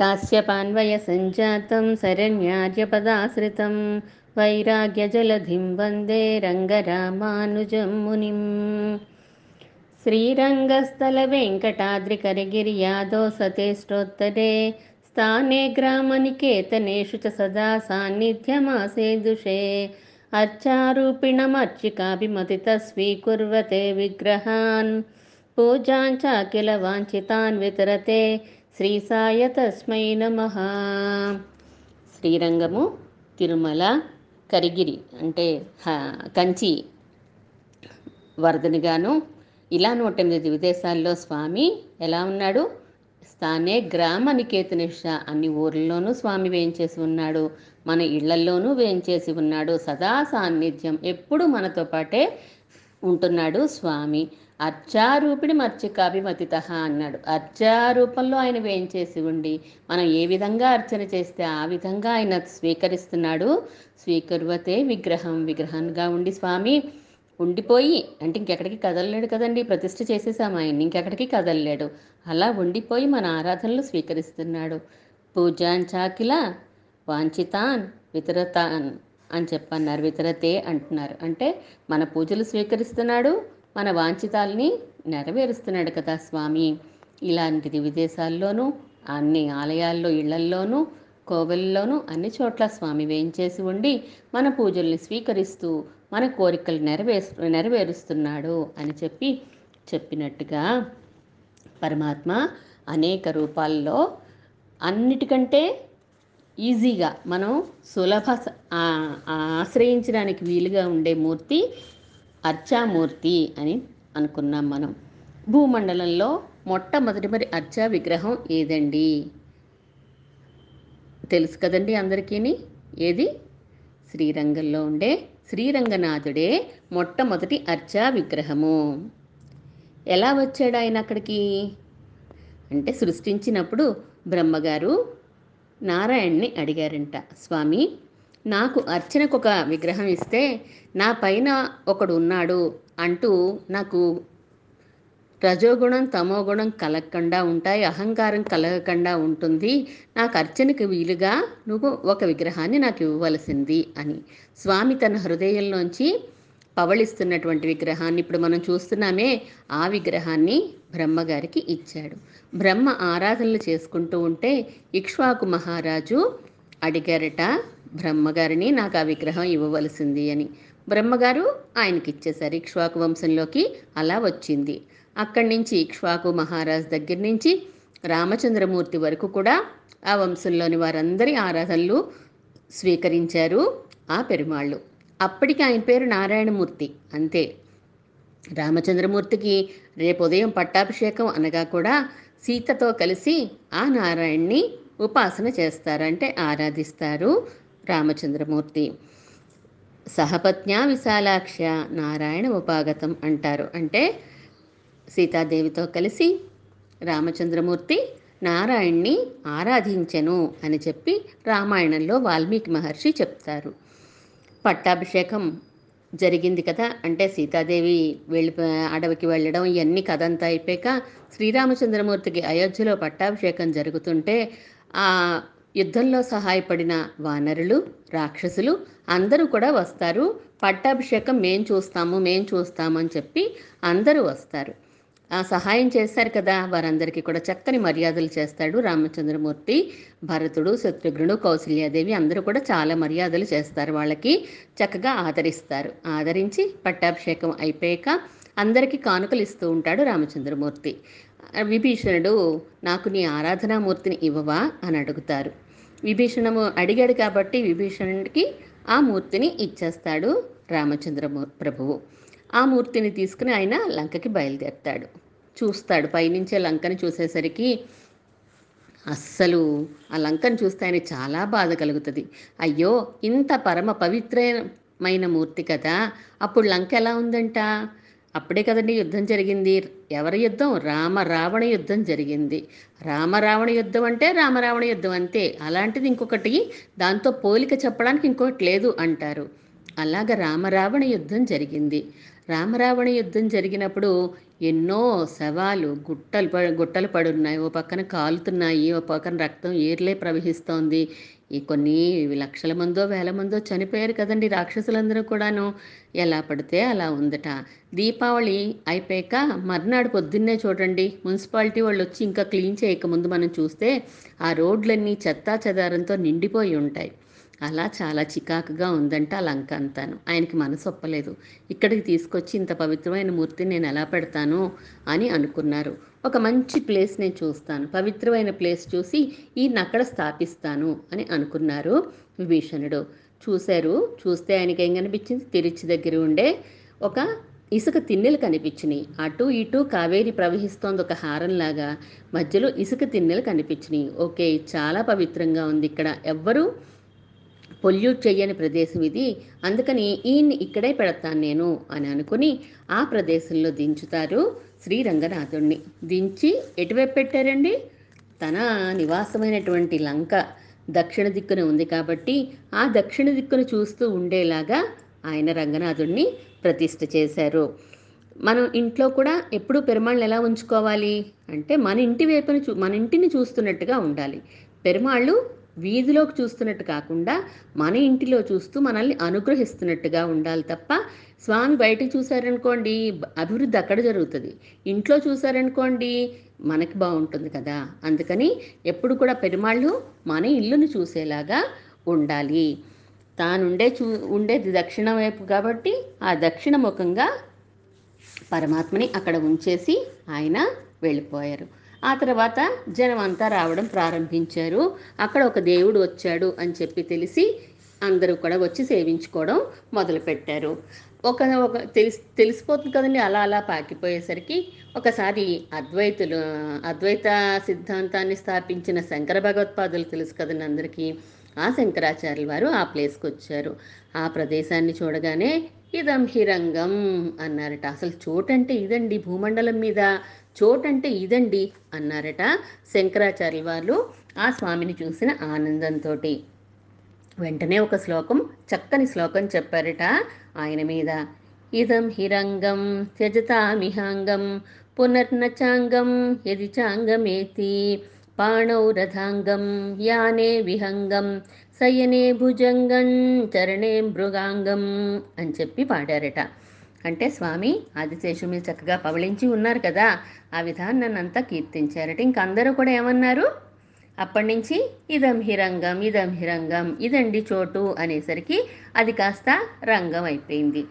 कास्यपान्वयसञ्जातं शरण्यार्यपदाश्रितं वैराग्यजलधिं वन्दे रङ्गरामानुजं मुनिम् श्रीरङ्गस्थलवेङ्कटाद्रिकरगिर्यादौ सतेष्टोत्तरे स्थाने ग्रामनिकेतनेषु च सदा सान्निध्यमासेदुषे अर्चारूपिणमर्चिकाभिमतितः स्वीकुर्वते विग्रहान् पूजां च किल वाञ्छितान् वितरते సాయ తస్మై నమ. శ్రీరంగము తిరుమల కరిగిరి అంటే కంచి వరదనిగాను. ఇలా నూట ఎనిమిది విదేశాల్లో స్వామి ఎలా ఉన్నాడు? స్థానే గ్రామ నికేతనిష అన్ని ఊర్లలోనూ స్వామి వేయించేసి ఉన్నాడు. మన ఇళ్ళల్లోనూ వేయించేసి ఉన్నాడు. సదా సాన్నిధ్యం ఎప్పుడు మనతో పాటే ఉంటున్నాడు స్వామి. అర్చారూపిణి మర్చికాభిమతిత అన్నాడు. అర్చారూపంలో ఆయన వేయించేసి ఉండి మనం ఏ విధంగా అర్చన చేస్తే ఆ విధంగా ఆయన స్వీకరిస్తున్నాడు? స్వీకరువతే విగ్రహం విగ్రహంగా ఉండి స్వామి ఉండిపోయి అంటే ఇంకెక్కడికి కదలలేడు కదండి ప్రతిష్ఠ చేసేసాము ఆయన ఇంకెక్కడికి కదలలేడు. అలా ఉండిపోయి మన ఆరాధనలు స్వీకరిస్తున్నాడు. పూజాన్ చాకిల వాంఛితాన్ వితరతాన్ అని చెప్పన్నారు. వితరతే అంటున్నారు. అంటే మన పూజలు స్వీకరిస్తున్నాడు మన వాంఛితాల్ని నెరవేరుస్తున్నాడు కదా స్వామి. ఇలాంటిది విదేశాల్లోనూ అన్ని ఆలయాల్లో ఇళ్ళల్లోనూ కోవెల్లోనూ అన్ని చోట్ల స్వామి వేయించేసి ఉండి మన పూజల్ని స్వీకరిస్తూ మన కోరికలు నెరవేరు నెరవేరుస్తున్నాడు అని చెప్పి చెప్పినట్టుగా పరమాత్మ అనేక రూపాల్లో అన్నిటికంటే ఈజీగా మనం సులభ ఆశ్రయించడానికి వీలుగా ఉండే మూర్తి అర్చామూర్తి అని అనుకున్నాం మనం. భూమండలంలో మొట్టమొదటి మరి అర్చా విగ్రహం ఏదండి? తెలుసు కదండి అందరికీ ఏది? శ్రీరంగంలో ఉండే శ్రీరంగనాథుడే మొట్టమొదటి అర్చా విగ్రహము. ఎలా వచ్చాడు ఆయన అక్కడికి? అంటే సృష్టించినప్పుడు బ్రహ్మగారు నారాయణ్ణి అడిగారంట. స్వామి నాకు అర్చనకు ఒక విగ్రహం ఇస్తే నా పైన ఒకడు ఉన్నాడు అంటూ నాకు రజోగుణం తమోగుణం కలగకుండా ఉంటాయి అహంకారం కలగకుండా ఉంటుంది. నాకు అర్చనకు వీలుగా నువ్వు ఒక విగ్రహాన్ని నాకు ఇవ్వవలసింది అని. స్వామి తన హృదయంలోంచి పవళిస్తున్నటువంటి విగ్రహాన్ని ఇప్పుడు మనం చూస్తున్నామే. ఆ విగ్రహాన్ని బ్రహ్మగారికి ఇచ్చాడు. బ్రహ్మ ఆరాధనలు చేసుకుంటూ ఉంటే ఇక్ష్వాకు మహారాజు అడిగారట బ్రహ్మగారిని నాకు ఆ విగ్రహం ఇవ్వవలసింది అని. బ్రహ్మగారు ఆయనకి ఇచ్చేశారు ఇక్ష్వాకు వంశంలోకి అలా వచ్చింది. అక్కడి నుంచి ఇక్ష్వాకు మహారాజ్ దగ్గర నుంచి రామచంద్రమూర్తి వరకు కూడా ఆ వంశంలోని వారందరి ఆరాధనలు స్వీకరించారు ఆ పెరుమాళ్ళు. అప్పటికి ఆయన పేరు నారాయణమూర్తి. అంతే. రామచంద్రమూర్తికి రేపు ఉదయం పట్టాభిషేకం అనగా కూడా సీతతో కలిసి ఆ నారాయణ్ణి ఉపాసన చేస్తారంటే ఆరాధిస్తారు. రామచంద్రమూర్తి. సహపత్న్యా విశాలాక్ష నారాయణ ఉపాగతం అంటారు. అంటే సీతాదేవితో కలిసి రామచంద్రమూర్తి నారాయణ్ణి ఆరాధించెను అని చెప్పి రామాయణంలో వాల్మీకి మహర్షి చెప్తారు. పట్టాభిషేకం జరిగింది కదా. అంటే సీతాదేవి వెళ్ళి అడవికి వెళ్ళడం ఇవన్నీ కథ అంతా అయిపోయాక శ్రీరామచంద్రమూర్తికి అయోధ్యలో పట్టాభిషేకం జరుగుతుంటే ఆ యుద్ధంలో సహాయపడిన వానరులు రాక్షసులు అందరూ కూడా వస్తారు. పట్టాభిషేకం మేం చూస్తాము మేం చూస్తాము అని చెప్పి అందరూ వస్తారు. ఆ సహాయం చేశారు కదా. వారందరికీ కూడా చక్కని మర్యాదలు చేస్తాడు రామచంద్రమూర్తి. భరతుడు శత్రుఘ్నుడు కౌశల్యాదేవి అందరూ కూడా చాలా మర్యాదలు చేస్తారు. వాళ్ళకి చక్కగా ఆదరిస్తారు. ఆదరించి పట్టాభిషేకం అయిపోయాక అందరికీ కానుకలు ఇస్తూ ఉంటాడు రామచంద్రమూర్తి. విభీషణుడు నాకు నీ ఆరాధనామూర్తిని ఇవ్వవా? అని అడుగుతారు. విభీషణము అడిగాడు కాబట్టి విభీషణుడికి ఆ మూర్తిని ఇచ్చేస్తాడు రామచంద్ర ప్రభువు. ఆ మూర్తిని తీసుకుని ఆయన లంకకి బయలుదేరుతాడు. చూస్తాడు. పైనుంచే లంకని చూసేసరికి అస్సలు ఆ లంకను చూస్తే ఆయన చాలా బాధ కలుగుతుంది. అయ్యో ఇంత పరమ పవిత్రమైన మూర్తి కదా. అప్పుడు లంక ఎలా ఉందంట? అప్పుడే కదండి యుద్ధం జరిగింది. ఎవరి యుద్ధం? రామ రావణ యుద్ధం జరిగింది. రామ రావణ యుద్ధం అంటే రామరావణ యుద్ధం అంతే. అలాంటిది ఇంకొకటి దాంతో పోలిక చెప్పడానికి ఇంకొకటి లేదు అంటారు. అలాగ రామరావణ యుద్ధం జరిగింది. రామరావణ యుద్ధం జరిగినప్పుడు ఎన్నో శవాలు గుట్టలు గుట్టలు పడున్నాయి. ఓ పక్కన కాలుతున్నాయి ఓ పక్కన రక్తం ఏర్లే ప్రవహిస్తోంది. ఈ కొన్ని లక్షల మందో వేల మందో చనిపోయారు కదండి రాక్షసులందరూ కూడాను. ఎలా పడితే అలా ఉందట. దీపావళి అయిపోయాక మర్నాడు పొద్దున్నే చూడండి. మున్సిపాలిటీ వాళ్ళు వచ్చి ఇంకా క్లీన్ చేయకముందు మనం చూస్తే ఆ రోడ్లన్నీ చెత్తా చెదారంతో నిండిపోయి ఉంటాయి. అలా చాలా చికాకుగా ఉందంట లంక అంతాను. ఆయనకి మనసు ఒప్పలేదు. ఇక్కడికి తీసుకొచ్చి ఇంత పవిత్రమైన మూర్తిని నేను ఎలా పెడతాను అని అనుకున్నారు. ఒక మంచి ప్లేస్ నేను చూస్తాను. పవిత్రమైన ప్లేస్ చూసి ఈయన అక్కడ స్థాపిస్తాను అని అనుకున్నారు విభీషణుడు. చూశారు. చూస్తే ఆయనకి ఏం కనిపించింది? తిరుచి దగ్గర ఉండే ఒక ఇసుక తిన్నెలు కనిపించినాయి. అటు ఇటు కావేరి ప్రవహిస్తోంది ఒక హారంలాగా. మధ్యలో ఇసుక తిన్నెలు కనిపించినాయి. ఓకే చాలా పవిత్రంగా ఉంది ఇక్కడ. ఎవ్వరూ పొల్యూట్ చేయని ప్రదేశం ఇది. అందుకని ఈయన్ని ఇక్కడే పెడతాను నేను అని అనుకుని ఆ ప్రదేశంలో దించుతారు. శ్రీరంగనాథుణ్ణి. దించి ఎటువైపు పెట్టారండి? తన నివాసమైనటువంటి లంక దక్షిణ దిక్కున ఉంది కాబట్టి ఆ దక్షిణ దిక్కును చూస్తూ ఉండేలాగా ఆయన రంగనాథుణ్ణి ప్రతిష్ఠ చేశారు. మనం ఇంట్లో కూడా ఎప్పుడు పెరుమాళ్ళు ఎలా ఉంచుకోవాలి? అంటే మన ఇంటి వైపున చూ మన ఇంటిని చూస్తున్నట్టుగా ఉండాలి. పెరుమాళ్ళు వీధిలోకి చూస్తున్నట్టు కాకుండా మన ఇంటిలో చూస్తూ మనల్ని అనుగ్రహిస్తున్నట్టుగా ఉండాలి తప్ప స్వామి బయటకు చూశారనుకోండి అభివృద్ధి అక్కడ జరుగుతుంది. ఇంట్లో చూశారనుకోండి మనకి బాగుంటుంది కదా. అందుకని ఎప్పుడు కూడా పెరుమాళ్ళు మన ఇల్లును చూసేలాగా ఉండాలి. తానుండే చూ ఉండేది దక్షిణ వైపు కాబట్టి ఆ దక్షిణ ముఖంగా పరమాత్మని అక్కడ ఉంచేసి ఆయన వెళ్ళిపోయారు. ఆ తర్వాత జనం అంతా రావడం ప్రారంభించారు. అక్కడ ఒక దేవుడు వచ్చాడు అని చెప్పి తెలిసి అందరూ కూడా వచ్చి సేవించుకోవడం మొదలుపెట్టారు. ఒక ఒక తెలిసి తెలిసిపోతుంది కదండి అలా అలా పాకిపోయేసరికి ఒకసారి అద్వైతులు అద్వైత సిద్ధాంతాన్ని స్థాపించిన శంకర భగవత్పాదులు తెలుసు కదండి అందరికీ. ఆ శంకరాచార్యుల వారు ఆ ప్లేస్కి వచ్చారు. ఆ ప్రదేశాన్ని చూడగానే ఇదం హిరంగం అన్నారట. అసలు చోటంటే ఇదండి భూమండలం మీద చోటంటే ఇదండి అన్నారట శంకరాచార్యుల వారు ఆ స్వామిని చూసిన ఆనందంతో వెంటనే ఒక శ్లోకం చక్కని శ్లోకం చెప్పారట ఆయన మీద. ఇదం హిరంగం త్యజతామిహాంగం పునర్నచాంగం యది చాంగమేతి పాణౌ రథాంగం యానే విహంగం సయనే భుజంగం చరణే మృగాంగం అని చెప్పి పాడారట. అంటే స్వామి ఆదిశేషు మీరు చక్కగా పవళించి ఉన్నారు కదా ఆ విధాన్ని అంతా కీర్తించారట. ఇంక అందరూ కూడా ఏమన్నారు? అప్పటి నుంచి ఇదం హిరంగం ఇదం హిరంగం ఇదండి చోటు అనేసరికి అది కాస్త రంగం అయిపోయింది.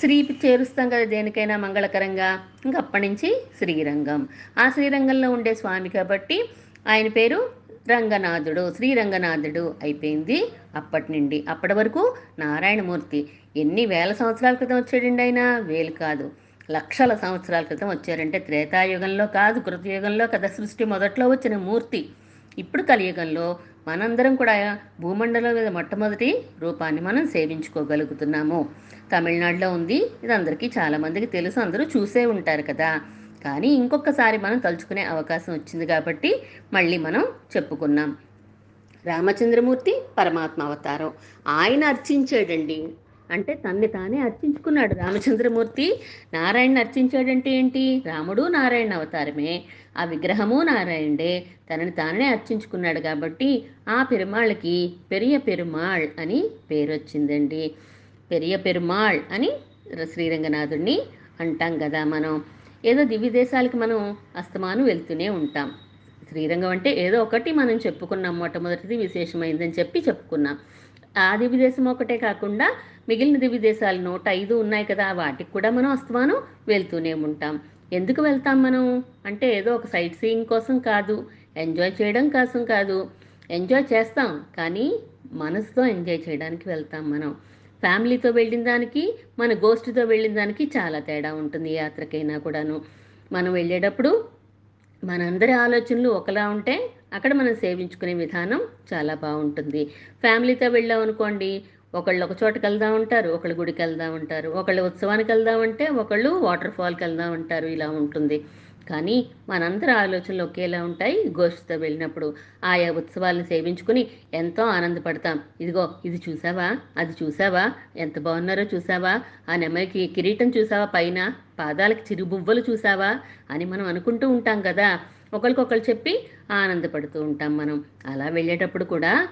శ్రీ చేరుస్తాం కదా దేనికైనా మంగళకరంగా. ఇంకా అప్పటి నుంచి శ్రీరంగం. ఆ శ్రీరంగంలో ఉండే స్వామి కాబట్టి ఆయన పేరు రంగనాథుడు శ్రీరంగనాథుడు అయిపోయింది అప్పటి నుండి. అప్పటి వరకు నారాయణమూర్తి ఎన్ని వేల సంవత్సరాల క్రితం వచ్చాడండి ఆయన? వేలు కాదు. లక్షల సంవత్సరాల క్రితం వచ్చారంటే త్రేతాయుగంలో కాదు కృతయుగంలో కదా సృష్టి మొదట్లో వచ్చిన మూర్తి. ఇప్పుడు కలియుగంలో మనందరం కూడా భూమండలం మీద మొట్టమొదటి రూపాన్ని మనం సేవించుకోగలుగుతున్నాము. తమిళనాడులో ఉంది. ఇది అందరికీ చాలామందికి తెలుసు. అందరూ చూసే ఉంటారు కదా. కానీ ఇంకొకసారి మనం తలుచుకునే అవకాశం వచ్చింది కాబట్టి మళ్ళీ మనం చెప్పుకున్నాం. రామచంద్రమూర్తి పరమాత్మ అవతారం. ఆయన అర్చించాడండి. అంటే తన్ని తానే అర్చించుకున్నాడు రామచంద్రమూర్తి. నారాయణ అర్చించాడంటే ఏంటి? రాముడు నారాయణ అవతారమే. ఆ విగ్రహము నారాయణుడే. తనని తానే అర్చించుకున్నాడు కాబట్టి ఆ పెరుమాళ్ళకి పెరియ పెరుమాళ్ అని పేరు వచ్చిందండి. పెరియ పెరుమాళ్ అని శ్రీరంగనాథుడిని అంటాం కదా మనం. ఏదో దివ్య దేశాలకి మనం అస్తమానం వెళ్తూనే ఉంటాం. శ్రీరంగం అంటే ఏదో ఒకటి మనం చెప్పుకున్నాం. మొట్టమొదటిది విశేషమైందని చెప్పి చెప్పుకున్నాం. ఆ దివ్య దేశం ఒకటే కాకుండా మిగిలిన దివ్య దేశాలు నూట ఐదు ఉన్నాయి కదా వాటికి కూడా మనం అస్తమానం వెళ్తూనే ఉంటాం. ఎందుకు వెళ్తాం మనం? అంటే ఏదో ఒక సైట్ సీయింగ్ కోసం కాదు ఎంజాయ్ చేయడం కోసం కాదు. ఎంజాయ్ చేస్తాం కానీ మనసుతో ఎంజాయ్ చేయడానికి వెళ్తాం మనం. ఫ్యామిలీతో వెళ్ళిన దానికి మన గోష్ఠితో వెళ్ళిన దానికి చాలా తేడా ఉంటుంది యాత్రకైనా కూడాను. మనం వెళ్ళేటప్పుడు మనందరి ఆలోచనలు ఒకలా ఉంటే అక్కడ మనం సేవించుకునే విధానం చాలా బాగుంటుంది. ఫ్యామిలీతో వెళ్ళాం అనుకోండి ఒకళ్ళు ఒక చోటకి వెళ్దాం ఉంటారు ఒకళ్ళు గుడికి వెళ్దాం ఉంటారు ఒకళ్ళు ఉత్సవానికి వెళ్దాం అంటే ఒకళ్ళు వాటర్ ఫాల్కి వెళ్దాం ఉంటారు ఇలా ఉంటుంది. కానీ మనందరి ఆలోచనలు ఒకేలా ఉంటాయి. గోష్ఠితో వెళ్ళినప్పుడు ఆయా ఉత్సవాలను సేవించుకుని ఎంతో ఆనందపడతాం. ఇదిగో ఇది చూసావా? అది చూసావా? ఎంత బాగున్నారో చూసావా? ఆ నెమ్మకి కిరీటం చూసావా పైన? పాదాలకి చిరుబువ్వలు చూసావా? అని మనం అనుకుంటూ ఉంటాం కదా. ఒకరికొకరు చెప్పి ఆనందపడుతూ ఉంటాం మనం. అలా వెళ్ళేటప్పుడు కూడా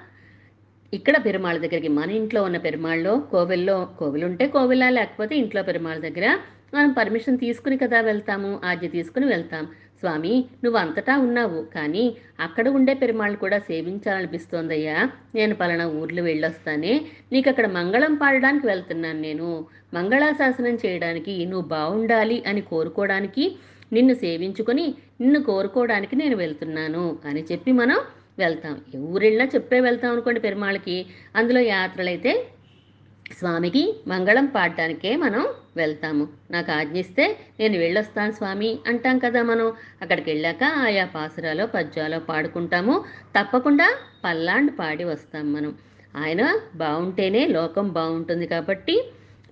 ఇక్కడ పెరుమాళ్ళ దగ్గరికి మన ఇంట్లో ఉన్న పెరుమాళ్ళలో కోవెల్లో కోవిలు ఉంటే కోవిలా లేకపోతే ఇంట్లో పెరుమాళ్ళ దగ్గర మనం పర్మిషన్ తీసుకుని కదా వెళ్తాము ఆజ్ఞ తీసుకుని వెళ్తాం. స్వామి నువ్వు అంతటా ఉన్నావు కానీ అక్కడ ఉండే పెరుమాళ్ళు కూడా సేవించాలనిపిస్తోందయ్యా. నేను పలానా ఊర్లు వెళ్ళొస్తానే నీకు అక్కడ మంగళం పాడడానికి వెళ్తున్నాను నేను. మంగళాశాసనం చేయడానికి నువ్వు బాగుండాలి అని కోరుకోవడానికి నిన్ను సేవించుకొని నిన్ను కోరుకోవడానికి నేను వెళ్తున్నాను అని చెప్పి మనం వెళ్తాం. ఊరెళ్ళినా చెప్పే వెళ్తాం అనుకోండి పెరుమాళ్ళకి. అందులో యాత్రలైతే స్వామికి మంగళం పాడటానికే మనం వెళ్తాము. నాకు ఆజ్ఞిస్తే నేను వెళ్ళొస్తాను స్వామి అంటాం కదా మనం. అక్కడికి వెళ్ళాక ఆయా పాసురాలో పద్యాలో పాడుకుంటాము. తప్పకుండా పల్లాండు పాడి వస్తాం మనం. ఆయన బాగుంటేనే లోకం బాగుంటుంది కాబట్టి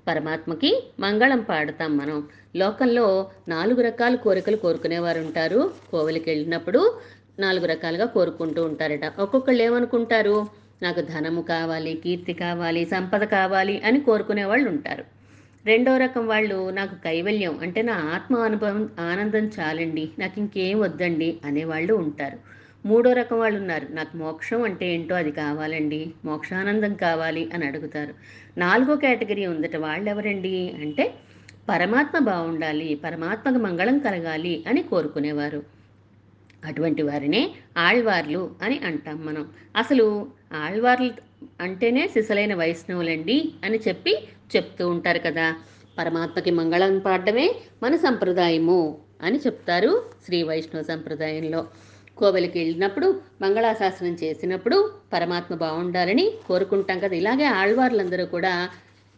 పరమాత్మకి మంగళం పాడతాం మనం. లోకంలో నాలుగు రకాల కోరికలు కోరుకునేవారు ఉంటారు. కోవలికి వెళ్ళినప్పుడు నాలుగు రకాలుగా కోరుకుంటూ ఉంటారట. ఒక్కొక్కళ్ళు ఏమనుకుంటారు? నాకు ధనము కావాలి కీర్తి కావాలి సంపద కావాలి అని కోరుకునే వాళ్ళు ఉంటారు. రెండో రకం వాళ్ళు నాకు కైవల్యం అంటే నా ఆత్మ అనుభవం ఆనందం చాలండి నాకు ఇంకేం వద్దండి అనేవాళ్ళు ఉంటారు. మూడో రకం వాళ్ళు ఉన్నారు నాకు మోక్షం అంటే ఏంటో అది కావాలండి మోక్షానందం కావాలి అని అడుగుతారు. నాలుగో కేటగిరీ ఉందట వాళ్ళు ఎవరండి అంటే పరమాత్మ బాగుండాలి పరమాత్మకు మంగళం కలగాలి అని కోరుకునేవారు. అటువంటి వారినే ఆళ్వార్లు అని అంటాం మనం. అసలు ఆళ్వార్లు అంటేనే సిసలైన వైష్ణవులండి అని చెప్పి చెప్తూ ఉంటారు కదా. పరమాత్మకి మంగళం పాడడమే మన సంప్రదాయము అని చెప్తారు శ్రీ వైష్ణవ సంప్రదాయంలో. కోవెలకి వెళ్ళినప్పుడు మంగళాశాసనం చేసినప్పుడు పరమాత్మ బాగుండాలని కోరుకుంటాం కదా. ఇలాగే ఆళ్వార్లందరూ కూడా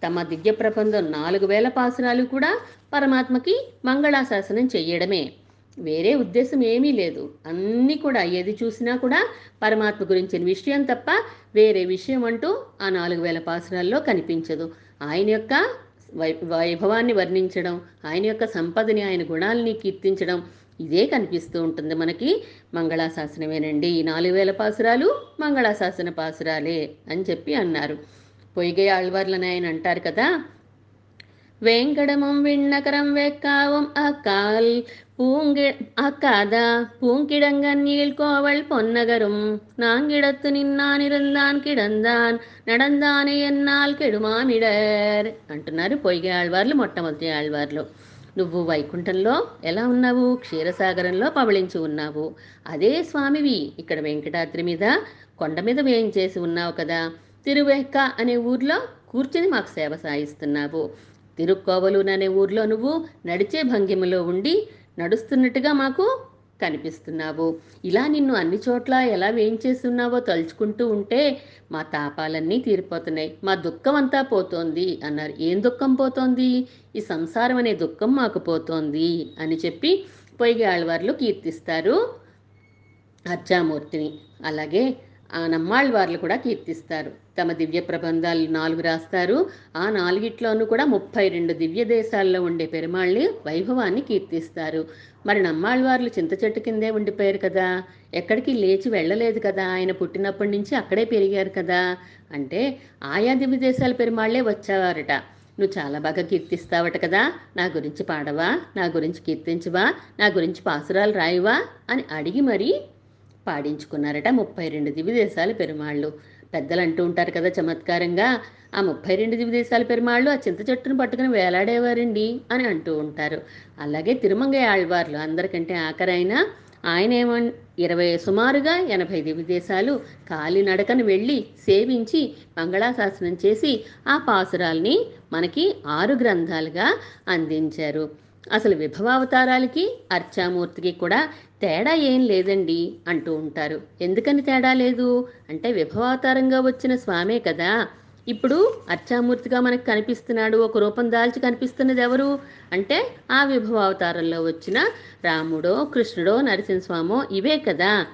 తమ దివ్య ప్రబంధం నాలుగు వేల పాసురాలు కూడా పరమాత్మకి మంగళాశాసనం చేయడమే వేరే ఉద్దేశం ఏమీ లేదు. అన్నీ కూడా ఏది చూసినా కూడా పరమాత్మ గురించిన విషయం తప్ప వేరే విషయం అంటూ ఆ నాలుగు వేల పాసురాల్లో కనిపించదు. ఆయన యొక్క వై వైభవాన్ని వర్ణించడం ఆయన యొక్క సంపదని ఆయన గుణాలని కీర్తించడం ఇదే కనిపిస్తూ ఉంటుంది మనకి. మంగళాశాసనమేనండి. ఈ నాలుగు వేల పాసురాలు మంగళాశాసన పాసురాలే అని చెప్పి అన్నారు. పొయ్యి ఆళ్వార్లని ఆయన అంటారు కదా வேங்கடமும் விண்ணகரம் வேக்காவும் அக்கால் பூங்கி அக்காத பூங்கிடங்கன்னில் கோவல் பொன்னகரும் நாங்கிடத்து நின்னான் இருந்தான் కిడందాన్ నడందానే ఎన్నాల్ కెడుమామిడర్ అంటున్నారు పొయ్గే ఆళ్వార్లు మొట్టమొదటి ఆళ్వార్లు నువ్వు వైకుంఠంలో ఎలా ఉన్నావు క్షీరసాగరంలో పవళించి ఉన్నావు అదే స్వామివి ఇక్కడ వెంకటాద్రి మీద కొండ మీద వేయించేసి ఉన్నావు కదా తిరువెక్క అనే ఊర్లో కూర్చుని మాకు సేవ సాయిస్తున్నావు తిరుక్కోవలూననే అనే ఊర్లో నువ్వు నడిచే భంగిమలో ఉండి నడుస్తున్నట్టుగా మాకు కనిపిస్తున్నావు. ఇలా నిన్ను అన్ని చోట్ల ఎలా వేయించేస్తున్నావో తలుచుకుంటూ ఉంటే మా తాపాలన్నీ తీరిపోతున్నాయి. మా దుఃఖం అంతా పోతోంది అన్నారు. ఏం దుఃఖం పోతోంది? ఈ సంసారం అనే దుఃఖం మాకు పోతోంది అని చెప్పి పొయ్యి ఆళ్వార్లు కీర్తిస్తారు అర్చామూర్తిని అలాగే ఆ నమ్మాళ్ళవార్లు కూడా కీర్తిస్తారు. తమ దివ్య ప్రబంధాలు నాలుగు రాస్తారు. ఆ నాలుగిట్లోనూ కూడా ముప్పై రెండు దివ్య దేశాల్లో ఉండే పెరుమాళ్ళని వైభవాన్ని కీర్తిస్తారు. మరి నమ్మాళ్ళవార్లు చింత చెట్టు కిందే ఉండిపోయారు కదా. ఎక్కడికి లేచి వెళ్ళలేదు కదా. ఆయన పుట్టినప్పటి నుంచి అక్కడే పెరిగారు కదా. అంటే ఆయా దివ్య దేశాల పెరుమాళ్ళే వచ్చేవారట. నువ్వు చాలా బాగా కీర్తిస్తావట కదా. నా గురించి పాడవా? నా గురించి కీర్తించవా? నా గురించి పాసురాలు రాయవా? అని అడిగి మరీ పాడించుకున్నారట ముప్పై రెండు దివ్యదేశాల పెరుమాళ్ళు. పెద్దలు అంటూ ఉంటారు కదా చమత్కారంగా ఆ ముప్పై రెండు దివ్యదేశాల పెరుమాళ్ళు ఆ చింత చెట్టును పట్టుకుని వేలాడేవారండి అని అంటూ ఉంటారు. అలాగే తిరుమంగయ్య ఆళ్వార్లు అందరికంటే ఆఖరైన ఆయన ఏమో ఇరవై సుమారుగా ఎనభై దివిదేశాలు కాలినడకను వెళ్ళి సేవించి మంగళాశాసనం చేసి ఆ పాసురాల్ని మనకి ఆరు గ్రంథాలుగా అందించారు. అసలు విభవావతారాలకి అర్చామూర్తికి కూడా తేడా ఏం లేదండి అంటూ ఉంటారు. ఎందుకని తేడా లేదు? అంటే విభవాతారంగా వచ్చిన స్వామే కదా. ఇప్పుడు అర్చామూర్తిగా మనకు కనిపిస్తున్నాడు ఒక రూపం దాల్చి కనిపిస్తున్నది ఎవరు? అంటే ఆ విభవావతారంలో వచ్చిన రాముడో కృష్ణుడో నరసింహస్వామో ఇవే కదా.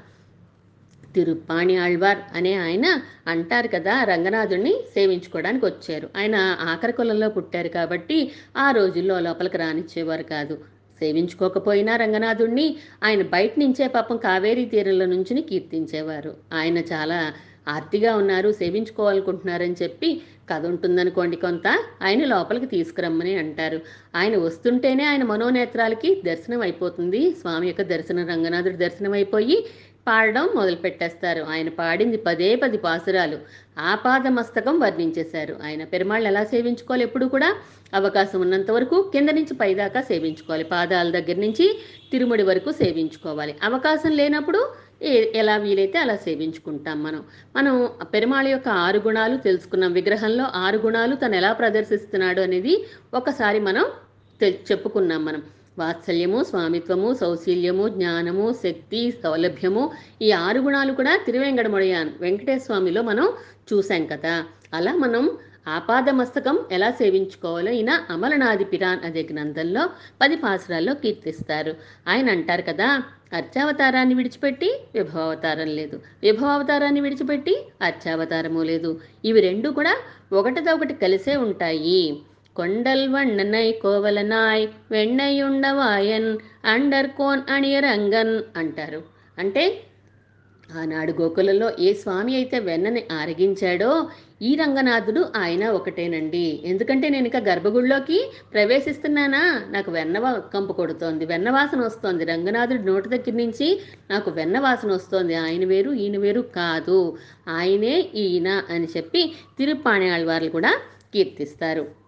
తిరుప్పాణి ఆళ్వార్ అనే ఆయన అంటారు కదా రంగనాథుడిని సేవించుకోవడానికి వచ్చారు. ఆయన ఆఖరి కులంలో పుట్టారు కాబట్టి ఆ రోజుల్లో లోపలికి రానిచ్చేవారు కాదు. సేవించుకోకపోయినా రంగనాథుణ్ణి ఆయన బయట నుంచే పాపం కావేరీ తీరంలో నుంచి కీర్తించేవారు. ఆయన చాలా ఆర్తిగా ఉన్నారు సేవించుకోవాలనుకుంటున్నారని చెప్పి కథ ఉంటుందనుకోండి కొంత. ఆయన లోపలికి తీసుకురమ్మని అంటారు. ఆయన వస్తుంటేనే ఆయన మనోనేత్రాలకి దర్శనం అయిపోతుంది స్వామి యొక్క దర్శనం రంగనాథుడి దర్శనం అయిపోయి పాడడం మొదలుపెట్టేస్తారు. ఆయన పాడింది పదే పది పాసురాలు. ఆపాద మస్తకం వర్ణించేశారు. ఆయన పెరుమాళ్ళు ఎలా సేవించుకోవాలి ఎప్పుడు కూడా? అవకాశం ఉన్నంత వరకు కింద నుంచి పైదాకా సేవించుకోవాలి. పాదాల దగ్గర నుంచి తిరుముడి వరకు సేవించుకోవాలి. అవకాశం లేనప్పుడు ఏ- ఎలా వీలైతే అలా సేవించుకుంటాం మనం. మనం పెరుమాళ యొక్క ఆరు గుణాలు తెలుసుకున్నాం. విగ్రహంలో ఆరు గుణాలు తను ఎలా ప్రదర్శిస్తున్నాడు అనేది ఒకసారి మనం తె- చెప్పుకున్నాం మనం. వాత్సల్యము స్వామిత్వము సౌశీల్యము జ్ఞానము శక్తి సౌలభ్యము ఈ ఆరు గుణాలు కూడా తిరువెంగడముడయాన్ వెంకటేశ్వర స్వామిలో మనం చూసాం కదా. అలా మనం ఆపాద మస్తకం ఎలా సేవించుకోవాలో ఈయన అమలనాది పిరాన్ అదే గ్రంథంలో పది పాసురాల్లో కీర్తిస్తారు. ఆయన అంటారు కదా అర్చావతారాన్ని విడిచిపెట్టి విభవావతారం లేదు. విభవావతారాన్ని విడిచిపెట్టి అర్చావతారము లేదు. ఇవి రెండు కూడా ఒకటితో ఒకటి కలిసే ఉంటాయి. కొండల్ வண்ணனை కోవలనాయ్ వెన్నయుండవాయన్ అండర్ కోన్ అణియరంగన్ అంటారు. అంటే ఆనాడు గోకులలో ఏ స్వామి అయితే వెన్నని ఆరగించాడో ఈ రంగనాథుడు ఆయన ఒకటేనండి. ఎందుకంటే నేను ఇక గర్భగుడిలోకి ప్రవేశిస్తున్నానా? నాకు వెన్న కంపు కొడుతోంది వెన్నవాసన వస్తోంది. రంగనాథుడు నోటి దగ్గర నుంచి నాకు వెన్నవాసన వస్తోంది. ఆయన వేరు ఈయన వేరు కాదు. ఆయనే ఈయన అని చెప్పి తిరుపాణ్యాళ్ళవార్లు కూడా కీర్తిస్తారు.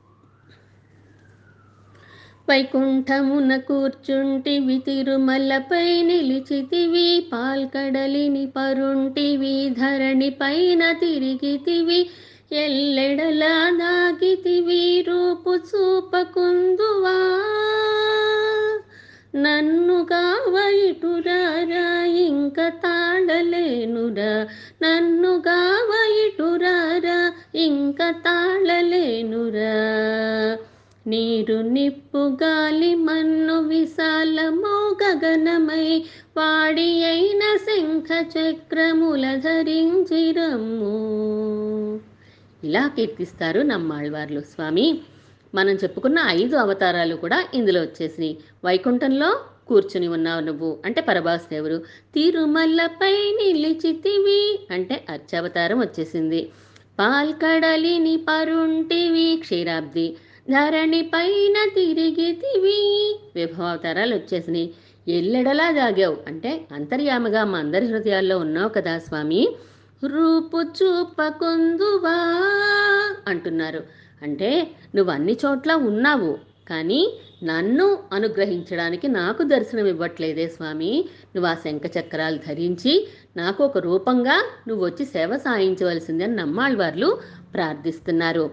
వైకుంఠమున కూర్చుంటివి తిరుమలపై నిలిచితివి పాల్కడలిని పరుంటివి ధరణి పైన తిరిగితివి ఎల్లెడలా దాగితివి రూపు చూపకుందువా? నన్ను కావయుటురారా ఇంక తాళలేనురా. నన్ను కావయుటురారా ఇంక తాళలేనురా. నీరు నిప్పు పొగాలి మన్ను విశాలమో గగనమై వాడి అయిన శంఖ చక్రముల ధరించిరమ్ము. ఇలా కీర్తిస్తారు నమ్మాళ్వార్లు. స్వామి మనం చెప్పుకున్న ఐదు అవతారాలు కూడా ఇందులో వచ్చేసినాయి. వైకుంఠంలో కూర్చుని ఉన్నావు నువ్వు. అంటే పరభాసదేవుడు తిరుమల్లపై నిలిచితివి అంటే అర్చావతారం వచ్చేసింది. పాల్కడలిని పరుంటివి క్షీరాబ్ది. ధరణి పైన తిరిగితివి. విభవావతారాలు వచ్చేసినాయి ఎల్లెడలా దాగావు. అంటే అంతర్యామగా మా అందరి హృదయాల్లో ఉన్నావు కదా స్వామి. రూపు చూపకొందువా అంటున్నారు. అంటే నువ్వు అన్ని చోట్ల ఉన్నావు. కానీ నన్ను అనుగ్రహించడానికి నాకు దర్శనం ఇవ్వట్లేదే స్వామి. నువ్వు ఆ శంఖ చక్రాలు ధరించి నాకు ఒక రూపంగా నువ్వు వచ్చి సేవ సాయించవలసిందని నమ్మాళ్ళ నమ్మాళ్ళవార్లు ప్రార్థిస్తున్నారు.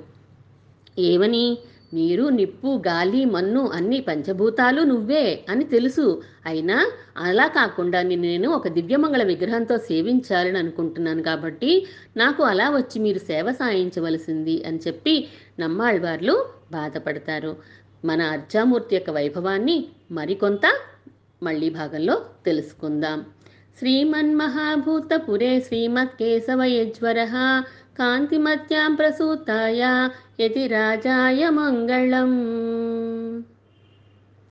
ఏమని? నీరు నిప్పు గాలి మన్ను అన్ని పంచభూతాలు నువ్వే అని తెలుసు. అయినా అలా కాకుండా నిన్ను నేను ఒక దివ్యమంగళ విగ్రహంతో సేవించాలని అనుకుంటున్నాను కాబట్టి నాకు అలా వచ్చి మీరు సేవ సాయించవలసింది అని చెప్పి నమ్మాళ్ళవార్లు బాధపడతారు. మన అర్జామూర్తి యొక్క వైభవాన్ని మరికొంత మళ్ళీ భాగంలో తెలుసుకుందాం. శ్రీమన్మహాభూతపురే శ్రీమత్కేశవయజ్వర కాంతిమత్యాం ప్రసూతాయ యతి రాజాయ మంగళం.